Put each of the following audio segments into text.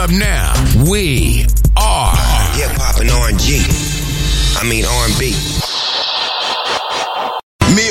up now. We are hip hop and R&G. I mean R&B.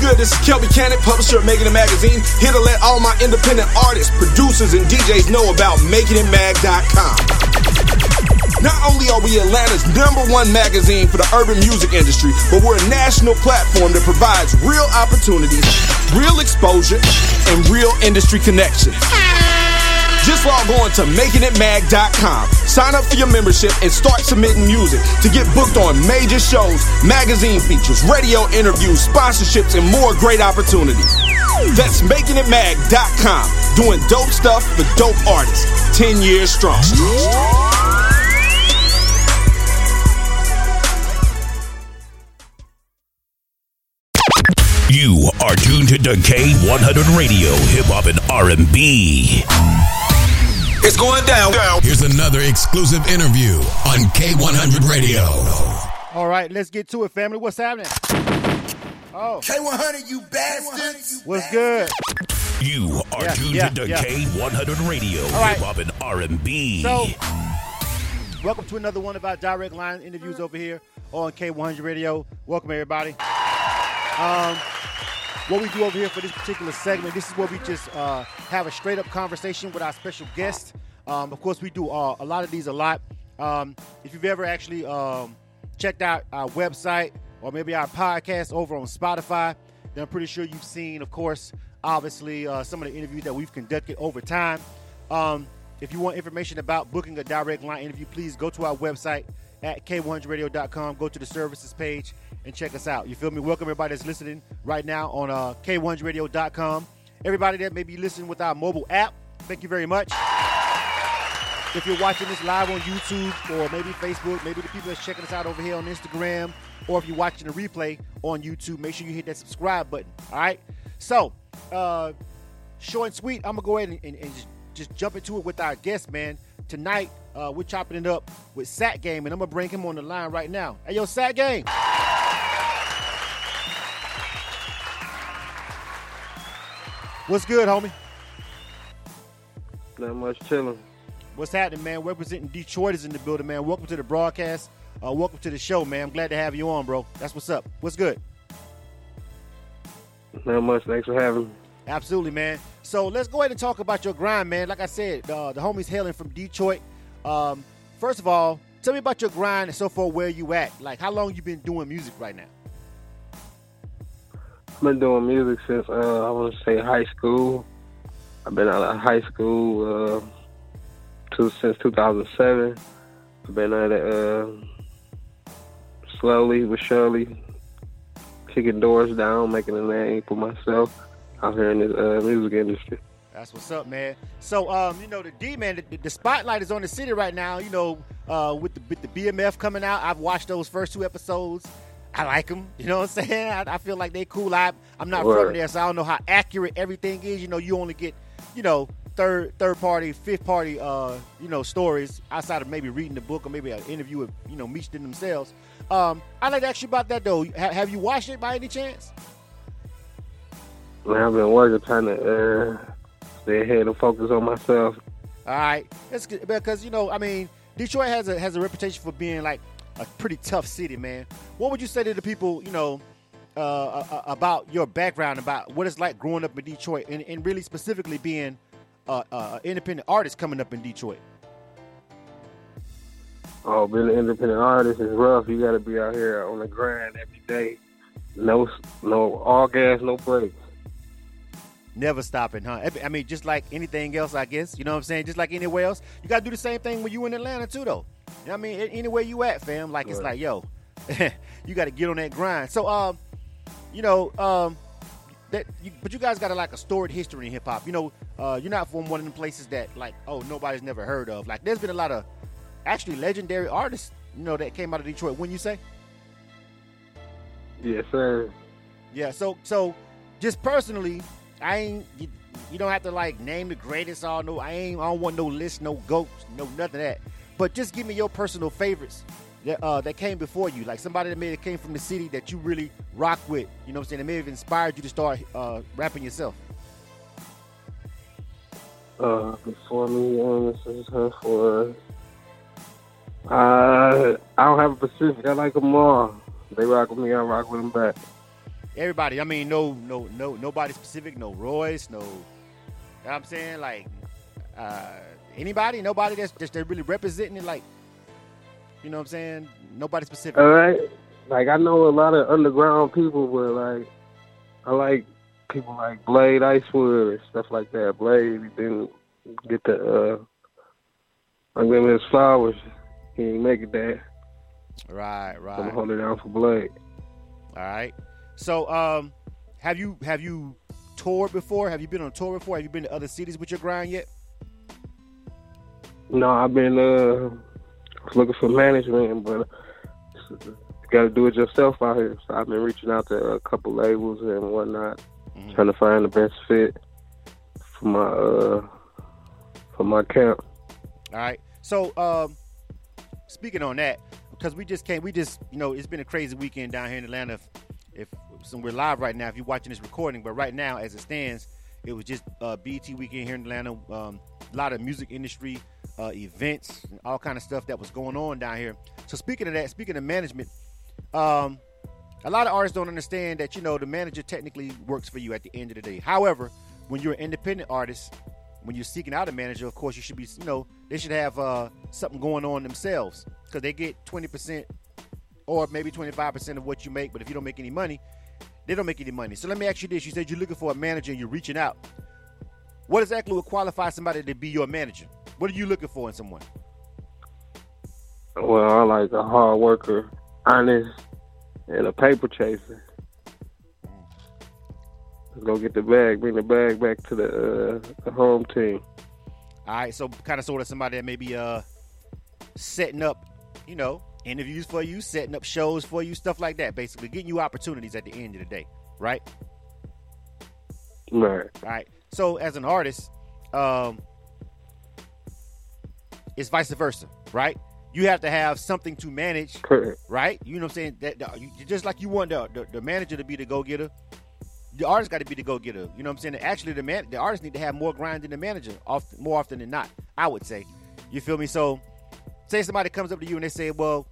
Good? This is Kelby Cannon, publisher of Making It Magazine, here to let all my independent artists, producers, and DJs know about MakingItMag.com. Not only are we Atlanta's number one magazine for the urban music industry, but we're a national platform that provides real opportunities, real exposure, and real industry connections. Just log on to makingitmag.com. Sign up for your membership and start submitting music to get booked on major shows, magazine features, radio interviews, sponsorships, and more great opportunities. That's makingitmag.com. Doing dope stuff for dope artists. 10 years strong. You are tuned to K100 Radio, Hip Hop and R&B. It's going down. Here's another exclusive interview on K100 Radio. All right, let's get to it, family. What's happening? Oh, K100, you bastards. what's good? You are Yeah, tuned yeah, to yeah. K100 Radio, All right. Hip Hop and R&B. So, welcome to another one of our direct line interviews over here on K100 Radio. Welcome, everybody. Um, what we do over here for this particular segment, this is where we just uh, have a straight up conversation with our special guest. Um, of course, we do uh, a lot of these a lot. Um, if you've ever actually um, checked out our website or maybe our podcast over on Spotify, then I'm pretty sure you've seen, of course, obviously uh, some of the interviews that we've conducted over time. Um, if you want information about booking a direct line interview, please go to our website at k100radio.com. Go to the services page and check us out. You feel me? Welcome everybody that's listening right now on uh, k100radio.com. Everybody that may be listening with our mobile app, thank you very much. If you're watching this live on YouTube or maybe Facebook, maybe the people that's checking us out over here on Instagram, or if you're watching the replay on YouTube, make sure you hit that subscribe button. All right. So, uh, short and sweet, I'm gonna go ahead and, and, and just, just jump into it with our guest, man. Tonight, uh, we're chopping it up with Sat Game, and I'm gonna bring him on the line right now. Hey, yo, Sat Game. What's good, homie? Not much chilling. What's happening, man? Representing Detroit is in the building, man. Welcome to the broadcast. Uh, welcome to the show, man. I'm glad to have you on, bro. That's what's up. What's good? Not much. Thanks for having me. Absolutely, man. So let's go ahead and talk about your grind, man. Like I said, uh, the homies hailing from Detroit. Um, first of all, tell me about your grind and so far where you at. Like, how long you been doing music right now? I've been doing music since uh, I want to say high school. I've been out of high school uh, to, since 2007. I've been at it uh, slowly but surely, kicking doors down, making a name for myself out here in the uh, music industry. That's what's up, man. So, um, you know, the D man, the, the spotlight is on the city right now. You know, uh, with the with the BMF coming out, I've watched those first two episodes. I like them. You know what I'm saying? I, I feel like they cool. I, I'm not Word. from there, so I don't know how accurate everything is. You know, you only get, you know, third third party, fifth party, uh, you know, stories outside of maybe reading the book or maybe an interview with you know Meech them themselves. Um, I'd like to ask you about that though. Ha- have you watched it by any chance? Man, I've been working trying to uh, stay ahead and focus on myself. All right, that's good because you know, I mean, Detroit has a has a reputation for being like a pretty tough city, man. What would you say to the people, you know, uh, uh, about your background, about what it's like growing up in Detroit, and, and really specifically being uh, uh, an independent artist coming up in Detroit? Oh, being an independent artist is rough. You got to be out here on the grind every day. No, no, all gas, no brakes. Never stopping, huh? I- I mean, just like anything else, I guess. You know what I'm saying? Just like anywhere else, you gotta do the same thing when you in Atlanta too, though. You know what I mean? A- Anywhere you at, fam, like it's like, yo, you got to get on that grind. So, um, you know, um, that, you, but you guys got a, like a storied history in hip hop. You know, uh, you're not from one of the places that like, oh, nobody's never heard of. Like, there's been a lot of actually legendary artists, you know, that came out of Detroit. When you say, Yes, sir. yeah. So, so just personally, I ain't. You, you don't have to like name the greatest. All no, I ain't. I don't want no list, no goats, no nothing of that. But just give me your personal favorites that uh, that came before you, like somebody that maybe came from the city that you really rock with. You know what I'm saying? That may have inspired you to start uh, rapping yourself. Uh, before me, um, this is her for. Uh, I don't have a specific. I like them all. They rock with me. I rock with them back. Everybody. I mean, no, no, no, nobody specific. No Royce. No. You know what I'm saying? Like uh, anybody, nobody that's just they're really representing it. Like you know what I'm saying? Nobody specific. All right. Like I know a lot of underground people, but like I like people like Blade Icewood and stuff like that. Blade he didn't get the uh unlimited flowers. He ain't make it there. Right, I'm right. holding down for Blade. All right. So, um, have you have you toured before? Have you been on tour before? Have you been to other cities with your grind yet? No, I've been uh looking for management, but you got to do it yourself out here. So I've been reaching out to a couple labels and whatnot, Mhm. trying to find the best fit for my uh for my camp. All right. So, um, speaking on that, because we just came, we just, you know, it's been a crazy weekend down here in Atlanta. If, if so we're live right now, if you're watching this recording, but right now, as it stands, it was just uh, BET weekend here in Atlanta. Um, a lot of music industry uh, events, and all kind of stuff that was going on down here. So, speaking of that, speaking of management, um, a lot of artists don't understand that you know the manager technically works for you at the end of the day. However, when you're an independent artist, when you're seeking out a manager, of course you should be, you know, they should have uh, something going on themselves because they get 20% or maybe 25% of what you make. But if you don't make any money, they don't make any money. So let me ask you this: You said you're looking for a manager and you're reaching out. What exactly would qualify somebody to be your manager? What are you looking for in someone? Well, I like a hard worker, honest, and a paper chaser. Let's go get the bag, bring the bag back to the uh, the home team. All right, so kind of sort of somebody that may be uh setting up, you know, interviews for you, setting up shows for you, stuff like that. Basically, getting you opportunities at the end of the day, right? Right. All right. So as an artist, um, it's vice versa, right? You have to have something to manage, Correct. right? You know what I'm saying? That, that- you, just like you want the, the, the manager to be the go getter, the artist got to be the go getter. You know what I'm saying? Actually, the man, the artist need to have more grind than the manager, often, more often than not. I would say. You feel me? So, say somebody comes up to you and they say, "Well,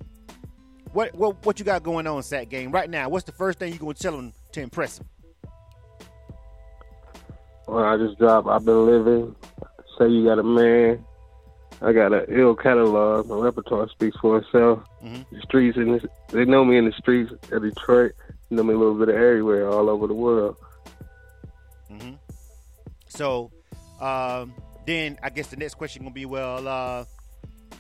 what what what you got going on, Sat Game right now? What's the first thing you gonna tell them to impress them?" Well, I just dropped. I've been living. Say you got a man. I got an ill catalog. My repertoire speaks for itself. Mhm. The streets in this, they know me in the streets of Detroit. They know me a little bit of everywhere, all over the world. hmm So, um, then I guess the next question gonna be, well, uh,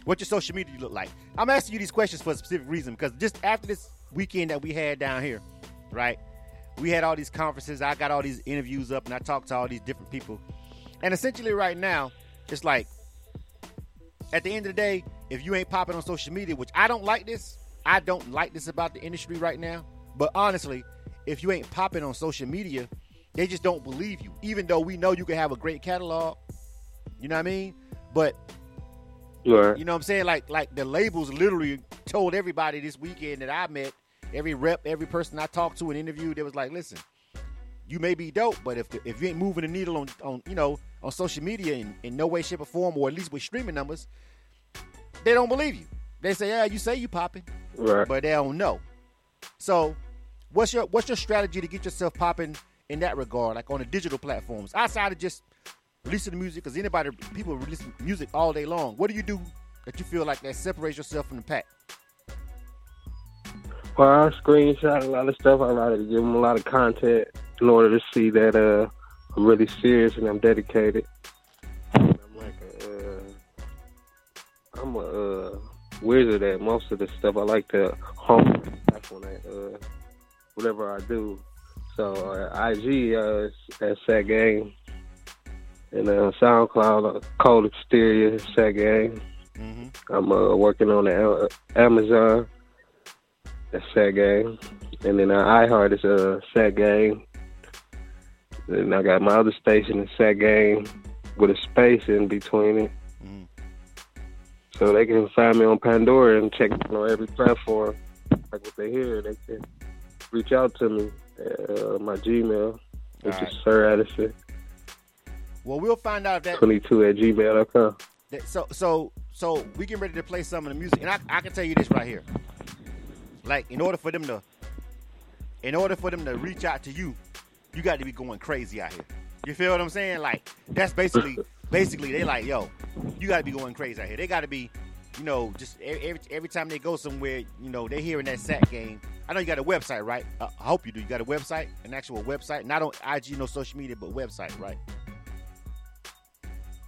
what your social media look like? I'm asking you these questions for a specific reason because just after this weekend that we had down here, right? We had all these conferences. I got all these interviews up, and I talked to all these different people. And essentially, right now, it's like at the end of the day, if you ain't popping on social media, which I don't like this, I don't like this about the industry right now. But honestly, if you ain't popping on social media, they just don't believe you. Even though we know you can have a great catalog, you know what I mean? But Right. you know what I'm saying? Like like the labels literally told everybody this weekend that I met, every rep, every person I talked to and interviewed, they was like, listen, you may be dope, but if if you ain't moving the needle on on you know on social media in, in no way, shape, or form, or at least with streaming numbers, they don't believe you. They say, yeah, you say you popping, Right. but they don't know. So, what's your what's your strategy to get yourself popping in that regard, like on the digital platforms, outside of just releasing the music? Because anybody, people release music all day long. What do you do that you feel like that separates yourself from the pack? Well, I screenshot a lot of stuff. I like to give them a lot of content in order to see that uh, I'm really serious and I'm dedicated. I'm like a, uh, I'm a uh, wizard at most of the stuff. I like to home that, uh, whatever I do. So IG uh, at Sat Game, And uh, SoundCloud, uh, Cold Exterior, Sat Gang. Mm-hmm. I'm uh, working on the uh, Amazon. That's Sat Gang. And then uh, iHeart is uh, Sat Gang. And I got my other station is Sat Gang with a space in between it. Mm-hmm. So they can find me on Pandora and check me on every platform. Like what they hear, they can reach out to me at uh, my Gmail, which Alright. is Sir Addison Well, we'll find out that, 22 at gmail.com. that. So, so, so we getting ready to play some of the music, and I, I can tell you this right here. Like, in order for them to, in order for them to reach out to you, you got to be going crazy out here. You feel what I'm saying? Like, that's basically, basically, they like, yo, you got to be going crazy out here. They got to be, you know, just every every time they go somewhere, you know, they hearing that Sat Game. I know you got a website, right? Uh, I hope you do. You got a website, an actual website, not on IG, no social media, but website, right?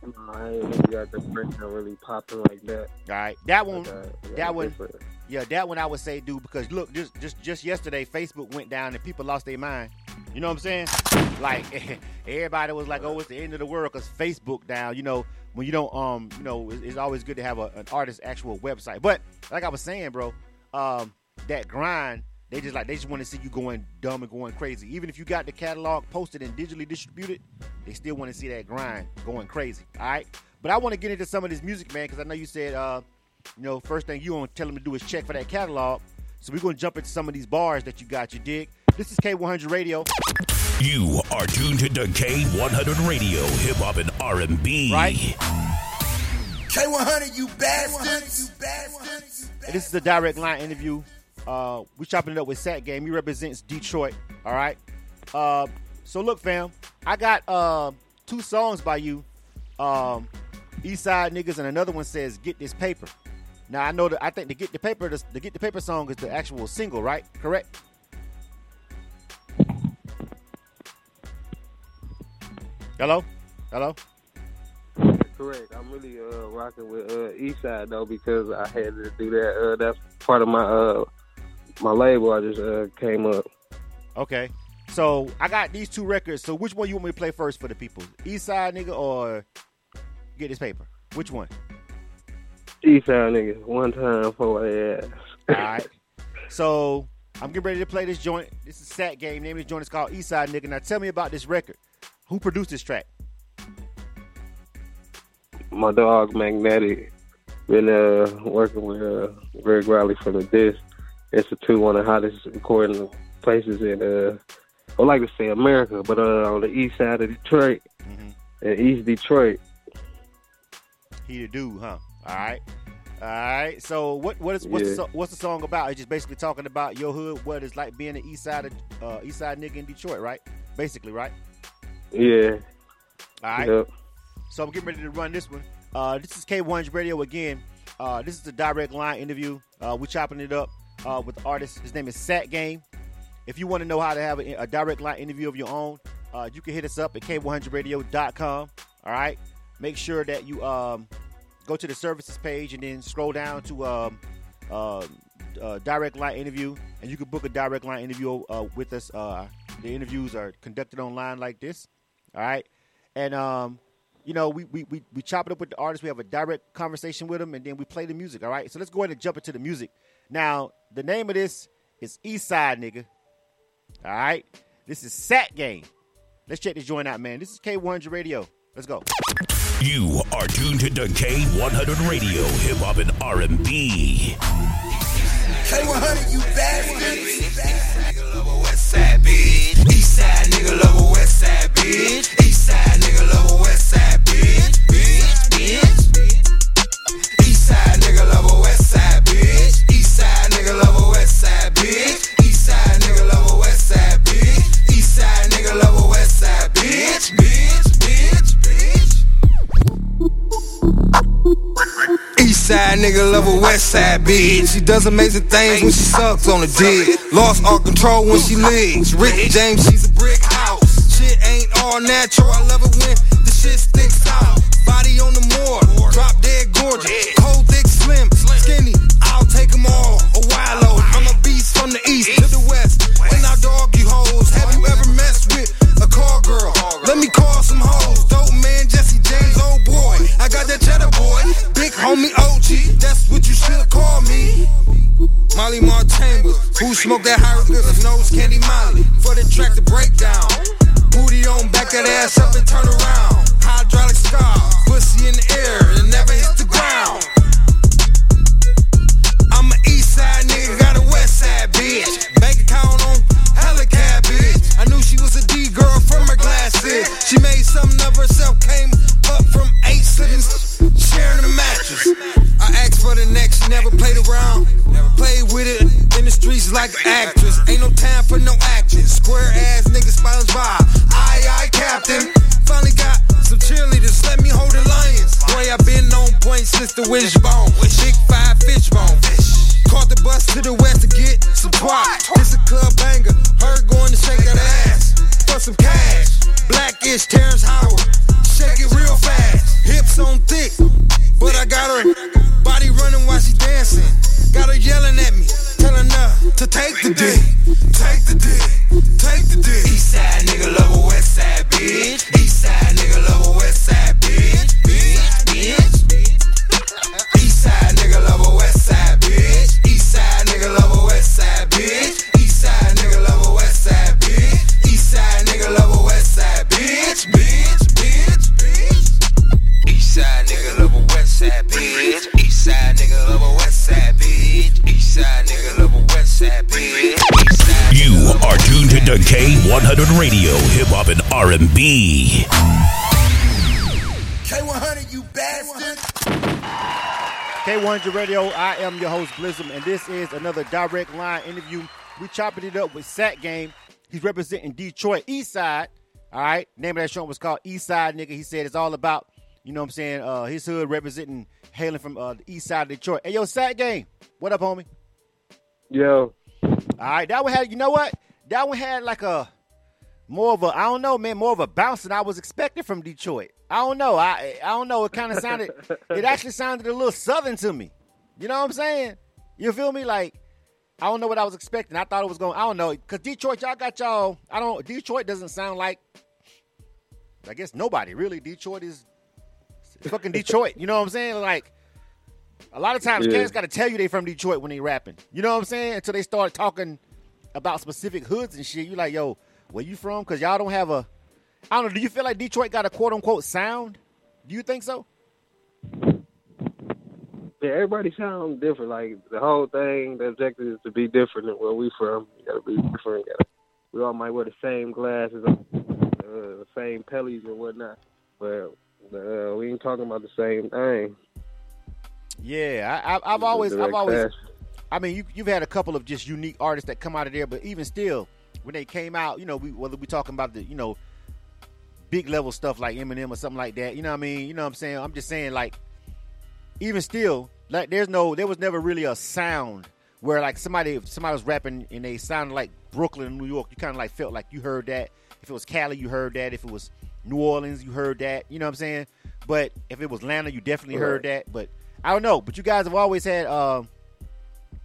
I ain't really got the person really popping like that. All right, that one, that one- different- yeah, that one I would say do because look, just just just yesterday, Facebook went down and people lost their mind. You know what I'm saying? Like everybody was like, "Oh, it's the end of the world" because Facebook down. You know, when you don't, um, you know, it's, it's always good to have a, an artist's actual website. But like I was saying, bro, um, that grind, they just like they just want to see you going dumb and going crazy. Even if you got the catalog posted and digitally distributed, they still want to see that grind going crazy. All right, but I want to get into some of this music, man, because I know you said, uh, you know, first thing you want to tell them to do is check for that catalog. So we're gonna jump into some of these bars that you got. You dig? This is K100 Radio, You are tuned to K100 Radio, Hip Hop and R&B. right? K100, you bastards. You bastards. And this is a direct line interview. Uh, we chopping it up with Sat Game. He represents Detroit. All right. Uh, so look, fam, I got uh, two songs by you. Um, East Side niggas, and another one says "Get This Paper." Now I know that I think the "Get the Paper" the, the "Get the Paper" song is the actual single, right? Correct. Hello, hello. Correct. I'm really uh, rocking with uh, Eastside though because I had to do that. Uh, that's part of my uh, my label. I just uh, came up. Okay. So I got these two records. So which one you want me to play first for the people? East Side nigga or get this paper? Which one? Eastside nigga, one time for ass. All right. So I'm getting ready to play this joint. This is Sat Game. Name of this joint is called East Side nigga. Now tell me about this record. Who produced this track? my dog Magnetic been uh, working with uh, Greg Riley from the Disc Institute, one of the hottest recording places in uh, I like to say America, but uh, on the east side of Detroit, Mm-hmm. in East Detroit. He the dude, huh? All right. All right. So what what is what's the, Yeah. so- what's the song about? It's just basically talking about your hood, what it's like being an East Side of, uh, East Side nigga in Detroit, right? Basically, right? Yeah, All right. yep. So I'm getting ready to run this one. Uh, this is K1's Radio again. Uh, this is a direct line interview. Uh, we're chopping it up uh, with the artist. His name is Sat Game. If you want to know how to have a, a direct line interview of your own, uh, you can hit us up at K100radio.com. All right. Make sure that you um, go to the services page and then scroll down to um, uh, uh, direct line interview, and you can book a direct line interview uh, with us. Uh, the interviews are conducted online like this. All right. And um, you know, we, we we we chop it up with the artist. We have a direct conversation with them, and then we play the music. All right. So let's go ahead and jump into the music. Now, the name of this is East Side Nigga. All right. This is Sat Game. Let's check this joint out, man. This is K100 Radio. Let's go. You are tuned to the K100 Radio, Hip Hop and R&B. K100, you bastards. nigga love a west side bitch. East side nigga love a west side bitch. East side nigga love a west side bitch. Bitch, bitch. side nigga, love a west side bitch. She does amazing things when she sucks on a dick. Lost all control when she leaks. Rick James, she's a brick house. Shit ain't all natural. I love it when the shit sticks out. Body on the moor, drop dead gorgeous. Cold, thick, slim, skinny. I'll take them all. A wild load. I'm a beast from the east to the west. And I dog you hoes. Have you ever messed with a car girl? Let me call some hoes. Dope man, Jesse James, old boy. I got that cheddar boy. Big homie, old that's what you should call me. Molly Mar Chambers. who smoked that hieroglyphics, nose candy Molly. For the track to break down. Booty on, back that ass up and turn around. Like actress. Ain't no time for no action. Square ass niggas SpongeBob. Aye, aye, captain. Finally got some cheerleaders, let me hold the lions. Boy, I been on point since the wishbone. K100 Radio, Hip Hop and R&B. K100, you bastard. K100 Radio, I am your host, Blizzum, and this is another direct line interview. We chopping it up with Sat Game. He's representing Detroit East Side. All right. Name of that show was called East Side Nigga. He said it's all about, you know what I'm saying, uh, his hood representing, hailing from uh, the east side of Detroit. Hey, yo, Sat Game. What up, homie? Yo, All right. That one had, you know what? That one had like a, more of a, I don't know, man, more of a bounce than I was expecting from Detroit. I don't know. I I don't know. It kind of sounded, it actually sounded a little southern to me. You know what I'm saying? You feel me? Like, I don't know what I was expecting. I thought it was going, I don't know. Because Detroit, y'all got y'all, I don't, Detroit doesn't sound like, I guess nobody really. Detroit is fucking Detroit. You know what I'm saying? Like, a lot of times Yeah. cats got to tell you they from Detroit when they rapping. You know what I'm saying? Until they start talking about specific hoods and shit. You like, yo, where you from? Because y'all don't have a, I don't know. Do you feel like Detroit got a quote unquote sound? Do you think so? yeah, everybody sounds different. Like the whole thing, the objective is to be different than where we from. You gotta be different. Gotta, we all might wear the same glasses, uh, the same pellies and whatnot, but uh, we ain't talking about the same thing. Yeah, I, I've always, I've always. I mean, you, you've had a couple of just unique artists that come out of there, but even still, when they came out, you know, we, whether we talking about the, you know, big level stuff like Eminem or something like that, you know what I mean? You know what I'm saying? I'm just saying, like, even still, like, there's no, there was never really a sound where like somebody, if somebody was rapping and they sounded like Brooklyn, New York. You kind of like felt like you heard that. If it was Cali, you heard that. If it was New Orleans, you heard that. You know what I'm saying? But if it was Atlanta, you definitely heard that. But I don't know. But you guys have always had. Uh,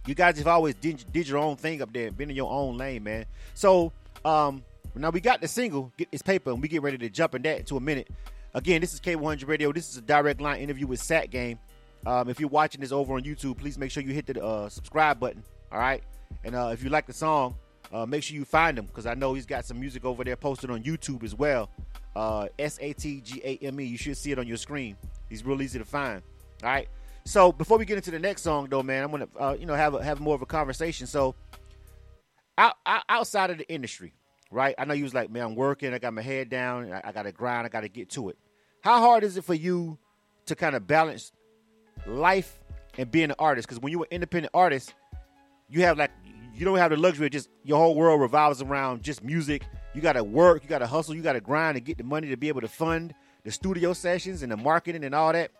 you guys have always did, did your own thing up there, been in your own lane, man. So um, now we got the single, get this paper, and we get ready to jump in that to a minute. Again, this is K100 Radio. This is a direct line interview with Sat Game. Um, if you're watching this over on YouTube, please make sure you hit the uh, subscribe button. All right, and uh, if you like the song, uh, make sure you find him because I know he's got some music over there posted on YouTube as well. Uh, S A T G A M E. You should see it on your screen. He's real easy to find. All right. So before we get into the next song, though, man, I'm gonna uh, you know have a, have more of a conversation. So out, out, outside of the industry, right? I know you was like, man, I'm working. I got my head down. I, I got to grind. I got to get to it. How hard is it for you to kind of balance life and being an artist? Because when you're an independent artist, you have like you don't have the luxury of just your whole world revolves around just music. You got to work. You got to hustle. You got to grind and get the money to be able to fund the studio sessions and the marketing and all that.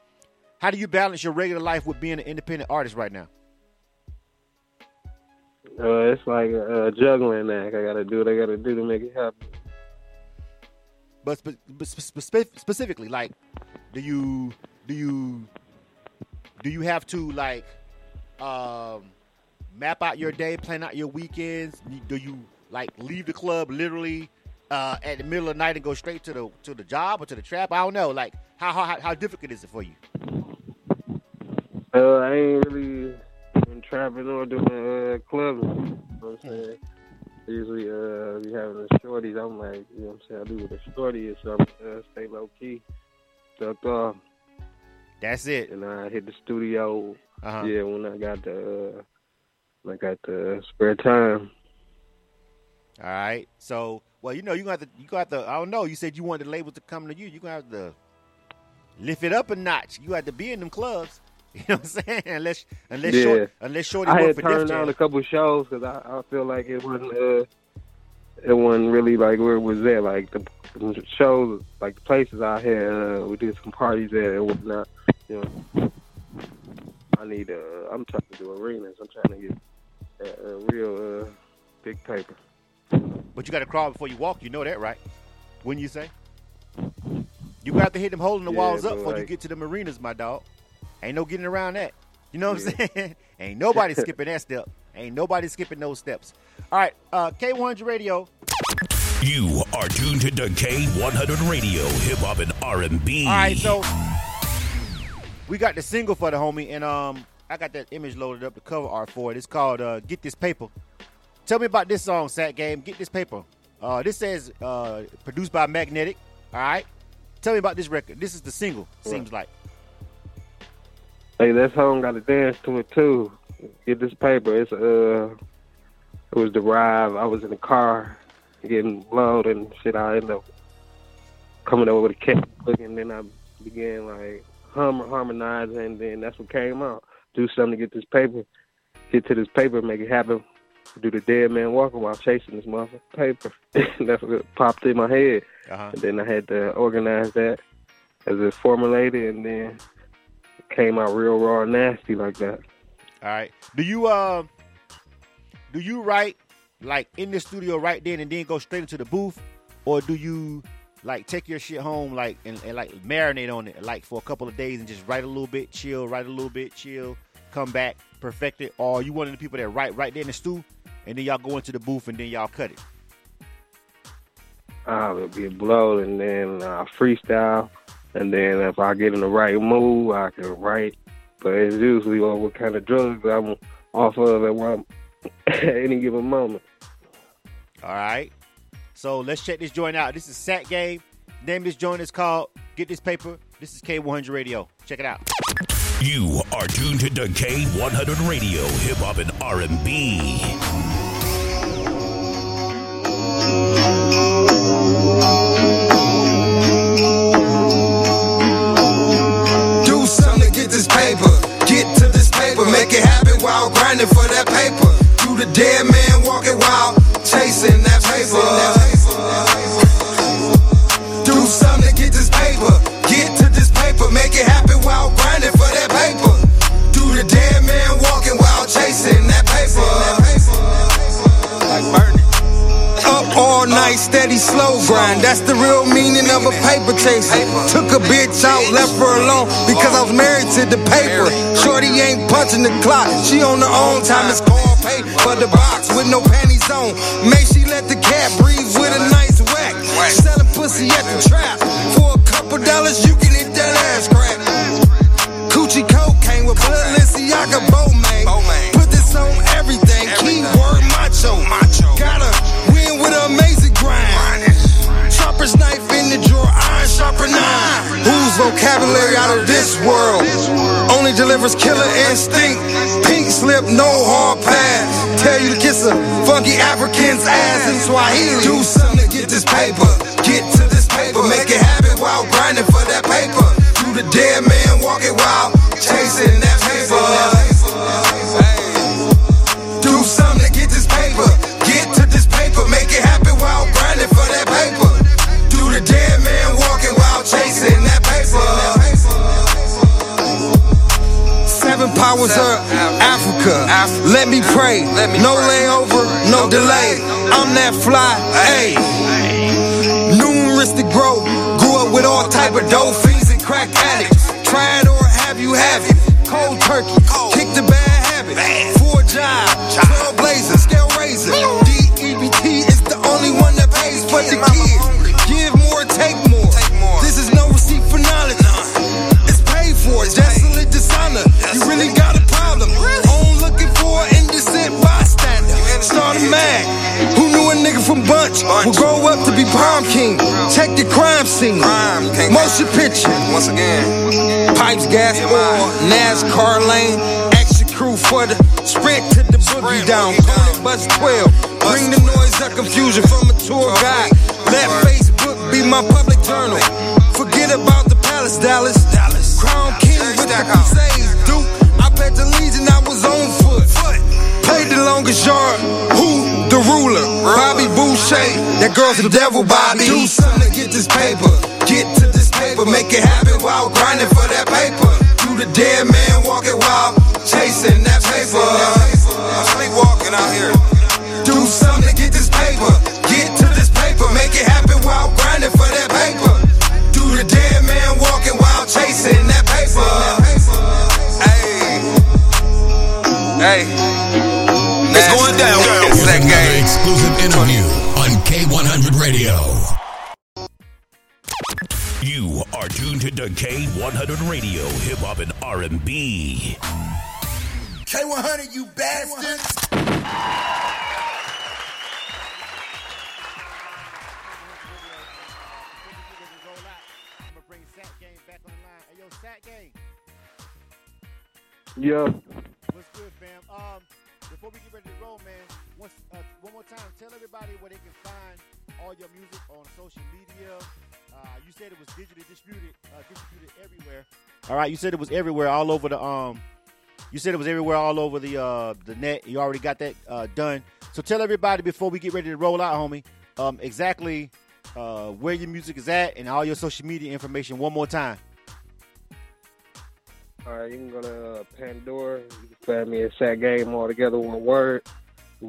How do you balance your regular life with being an independent artist right now? Uh, it's like a, a juggling act. I gotta do what I gotta do to make it happen. But, but spe- spe- specifically, like, do you do you do you have to like um, map out your day, plan out your weekends? Do you like leave the club literally uh, at the middle of the night and go straight to the to the job or to the trap? I don't know. Like, how how how difficult is it for you? Uh, I ain't really been trapping or doing uh, clubbing. You know what I'm saying? Usually, uh, we having the shorties. I'm like, you know what I'm saying? I do with a shorty or something. Uh, stay low key, ducked off. That's it. And I hit the studio. Uh-huh. Yeah, when I got the, uh, when I got the spare time. All right. So, well, you know, you got to, you got to. I don't know. You said you wanted the labels to come to you. You gonna have to lift it up a notch. You had to be in them clubs. You know what I'm saying? Unless, unless, Yeah. short, unless Shorty I had for turned down a couple shows because I, I feel like it wasn't uh, it wasn't really like where it was at. Like the, shows, like the places I had, uh, we did some parties there and whatnot. You know, I need. Uh, I'm trying to do arenas. I'm trying to get a, a real uh, big paper. But you got to crawl before you walk. You know that, right? Wouldn't you say? You got to hit them holding the Yeah, walls up before you get to the marinas, my dog. Ain't no getting around that. You know what I'm saying? Ain't nobody skipping that step. Ain't nobody skipping those steps. All right, uh, K100 Radio. You are tuned to K100 Radio, hip hop and R&B. All right, so we got the single for the homie, and um, I got that image loaded up, the cover art for it. It's called uh, "Get This Paper." Tell me about this song, Sat Game. Get this paper. Uh, this says uh, produced by Magnetic. All right. Tell me about this record. This is the single. Seems like. Hey, that song got to dance to it too. Get this paper. It's uh, it was the drive. I was in the car getting blowed and shit. I ended up coming over with a cat and then I began like hum harmonizing, and then that's what came out. Do something to get this paper. Get to this paper, make it happen. Do the dead man walking while chasing this motherfucking paper. that's what popped in my head. Uh-huh. And then I had to organize that as it formulated, and then came out real raw and nasty like that. All right. Do you uh, do you write like in the studio right then and then go straight into the booth, or do you like take your shit home like and, and like marinate on it like for a couple of days and just write a little bit, chill, write a little bit, chill, come back, perfect it, or are you one of the people that write right there in the stew and then y'all go into the booth and then y'all cut it? I would get blowed, and then I freestyle, and then if I get in the right mood, I can write. But it's usually on what kind of drugs I'm off of at one at any given moment. All right. So let's check this joint out. This is Sat Game. Name of this joint is called Get This Paper. This is K100 Radio. Check it out. You are tuned to K100 Radio, hip hop and R&B. Grind. That's the real meaning of a paper chaser. Took a bitch out, left her alone because I was married to the paper. Shorty ain't punching the clock. She on her own time. It's called pay for the box with no panties on. Make she let the cat breathe with a nice whack. Selling pussy at the trap. For a couple dollars, you can hit that ass crack. Coochie cocaine with blood, Bowman. Put this on vocabulary out of this world? Only delivers killer instinct. Pink slip, no hard pass. Tell you to kiss a funky African's ass in Swahili. Do something to get this paper. Get to this paper. Make it happen while grinding for that paper. Do the dead man walking while Africa. Let me pray. No layover, no delay. I'm that fly. Hey. Numerous to grow. Grew up with all type of dope fiends and crack addicts. Try it or have you have it. Cold turkey. Kick the bad habit. Four job. Grow up to be prom king. Check the crime scene. Motion picture. Once again, Pipes, gas, oil, NASCAR lane. Action crew for the sprint to the boogie down. Call it bus 12. Bring the noise of confusion from a tour guide. Let Facebook be my public journal. Forget about the palace, Dallas. Crown King with the Crusades, Duke. I bet the Legion I was on the longest yard. Who? The ruler. Bobby Boucher. That girl's the devil, Bobby. Do something to get this paper. Get to this paper. Make it happen while grinding for that paper. You the dead man walking while chasing that paper. Sleepwalking out here. It's that Another game. exclusive interview on K100 Radio. You are tuned to the K100 Radio, Hip Hop and R&B. K100, you bastards. I'm gonna bring time, tell everybody where they can find all your music on social media. Uh, you said it was digitally distributed, uh, distributed everywhere. All right, you said it was everywhere, all over the um. You said it was everywhere, all over the uh the net. You already got that uh, done. So tell everybody before we get ready to roll out, homie, um, exactly uh, where your music is at and all your social media information one more time. All right, you can go to Pandora. You can find me at Sat Game all together, one word.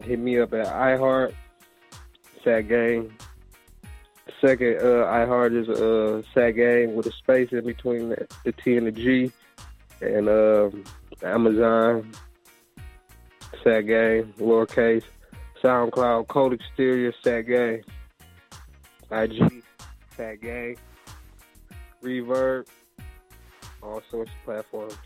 Hit me up at iHeart, Sat Game. Second, uh, iHeart is uh, Sat Game with a space in between the, the T and the G. And um, Amazon, Sat Game, lowercase. SoundCloud, Code Exterior, Sat Game. IG, Sat Game. Reverb, all sorts of platforms.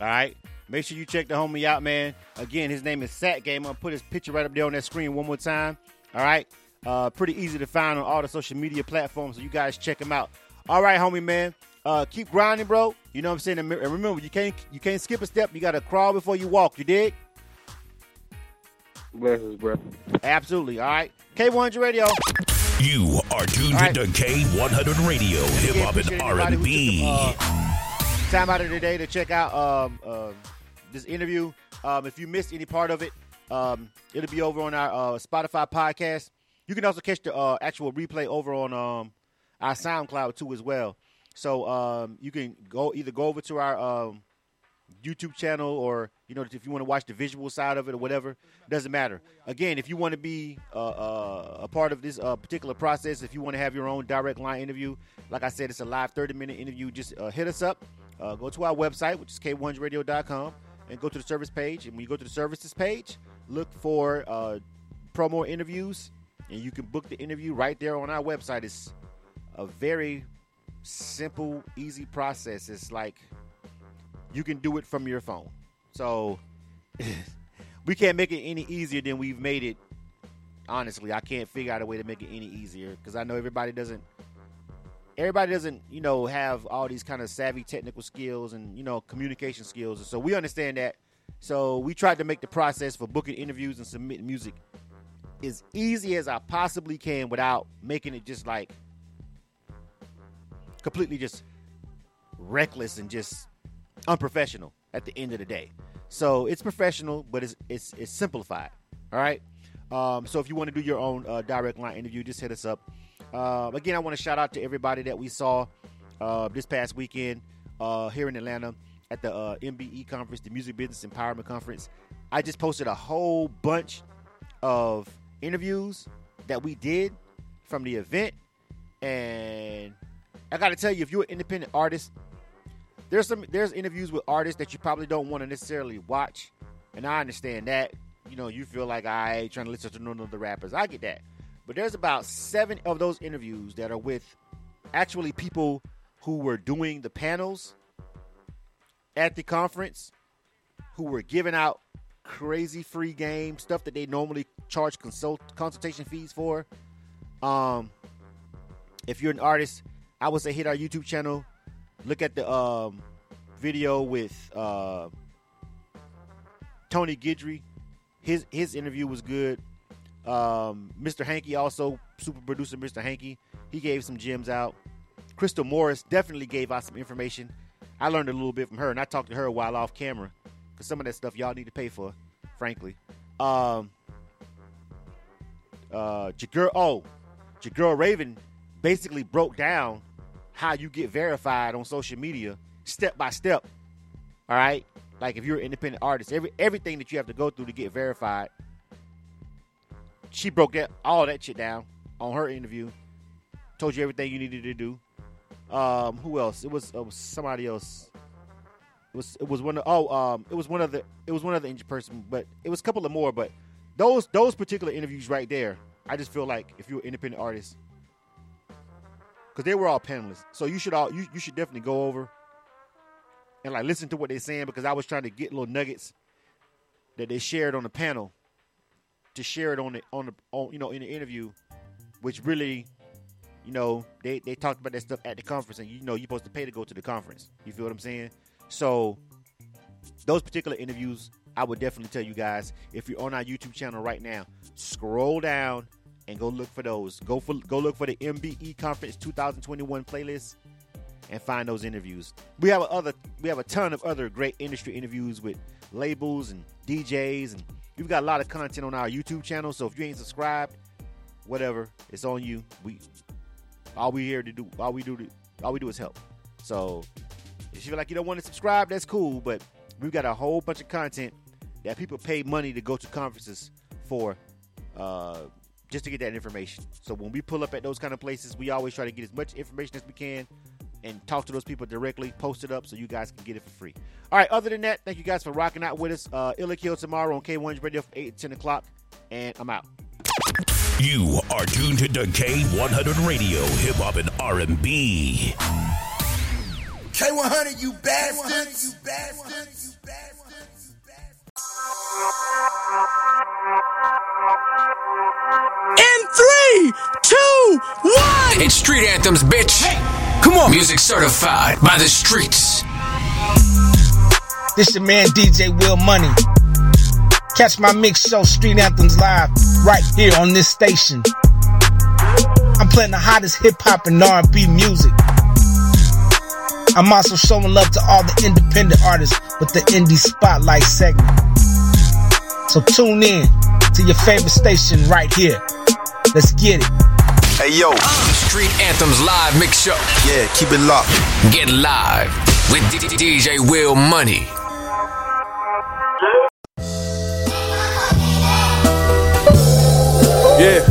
All right. Make sure you check the homie out, man. Again, his name is Sat Game. I'm gonna put his picture right up there on that screen one more time. All right. Uh, pretty easy to find on all the social media platforms, so you guys check him out. All right, homie, man. Uh, keep grinding, bro. You know what I'm saying? And remember, you can't you can't skip a step. You gotta crawl before you walk. You dig? Blessings, bro. Absolutely. All right. K100 Radio. You are tuned All right. to K100 Radio, hip hop and appreciate everybody who R&B. uh, time out of the day to check out um, uh, this interview. Um, if you missed any part of it, um, it'll be over on our uh, Spotify podcast. You can also catch the uh, actual replay over on um, our SoundCloud too as well. So um, you can go either go over to our um, YouTube channel or you know if you want to watch the visual side of it or whatever, doesn't matter. Again, if you want to be uh, uh, a part of this uh, particular process, if you want to have your own direct line interview, like I said, it's a live 30 minute interview. Just uh, hit us up. Uh, go to our website, which is k1radio.com, and go to the service page. And when you go to the services page, look for uh, promo interviews, and you can book the interview right there on our website. It's a very simple, easy process. It's like you can do it from your phone. So we can't make it any easier than we've made it. Honestly, I can't figure out a way to make it any easier because I know everybody doesn't. Everybody doesn't, you know, have all these kind of savvy technical skills and you know communication skills. and So we understand that. So we tried to make the process for booking interviews and submitting music as easy as I possibly can without making it just like completely just reckless and just unprofessional at the end of the day. So it's professional, but it's it's it's simplified. All right. Um, so if you want to do your own uh, direct line interview, just hit us up. Uh, again, I want to shout out to everybody that we saw uh, this past weekend uh, here in Atlanta at the uh, MBE conference, the Music Business Empowerment Conference. I just posted a whole bunch of interviews that we did from the event, and I got to tell you, if you're an independent artist, there's some there's interviews with artists that you probably don't want to necessarily watch, and I understand that. You know, you feel like I ain't trying to listen to none of the rappers. I get that, but there's about seven of those interviews that are with actually people who were doing the panels at the conference, who were giving out crazy free game stuff that they normally charge consult consultation fees for. Um, if you're an artist, I would say hit our YouTube channel, look at the um, video with uh, Tony Guidry. His his interview was good. Um, Mr. Hanky also super producer Mr. Hanky. He gave some gems out. Crystal Morris definitely gave out some information. I learned a little bit from her, and I talked to her a while off camera because some of that stuff y'all need to pay for, frankly. Um, uh, Jagir, oh, Jagir Raven basically broke down how you get verified on social media step by step. All right, like if you're an independent artist, every everything that you have to go through to get verified. She broke that all that shit down on her interview. Told you everything you needed to do. Um, who else? It was, it was somebody else. It was it was one of oh um it was one of the it was one other injured person, but it was a couple of more. But those those particular interviews right there, I just feel like if you're an independent artist, because they were all panelists, so you should all you, you should definitely go over and like listen to what they're saying because I was trying to get little nuggets that they shared on the panel to share it on the on the on you know in the interview, which really you know, they, they talked about that stuff at the conference, and you know, you're supposed to pay to go to the conference. You feel what I'm saying? So, those particular interviews, I would definitely tell you guys if you're on our YouTube channel right now, scroll down and go look for those. Go for go look for the MBE Conference 2021 playlist and find those interviews. We have a other we have a ton of other great industry interviews with labels and DJs, and we've got a lot of content on our YouTube channel. So if you ain't subscribed, whatever, it's on you. We all we here to do, all we do, all we do is help. So if you feel like you don't want to subscribe, that's cool. But we've got a whole bunch of content that people pay money to go to conferences for, uh, just to get that information. So when we pull up at those kind of places, we always try to get as much information as we can and talk to those people directly, post it up so you guys can get it for free. All right, other than that, thank you guys for rocking out with us. Uh, Illa Kill tomorrow on K1 Radio from 8 to 10 o'clock, and I'm out. You are tuned to K100 Radio, Hip Hop and R&B. K100, you bastards! You bastards! You bastards! In three, two, one. It's Street Anthems, bitch. Come on. Music certified by the streets. This your man DJ Will Money. Catch my mix show Street Anthems live right here on this station. I'm playing the hottest hip hop and R&B music. I'm also showing love to all the independent artists with the indie spotlight segment. So tune in to your favorite station right here. Let's get it. Hey yo. Street Anthems live mix show. Yeah, keep it locked. Get live with DJ Will Money. Yeah.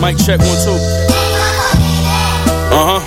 Mic check one two. Uh huh.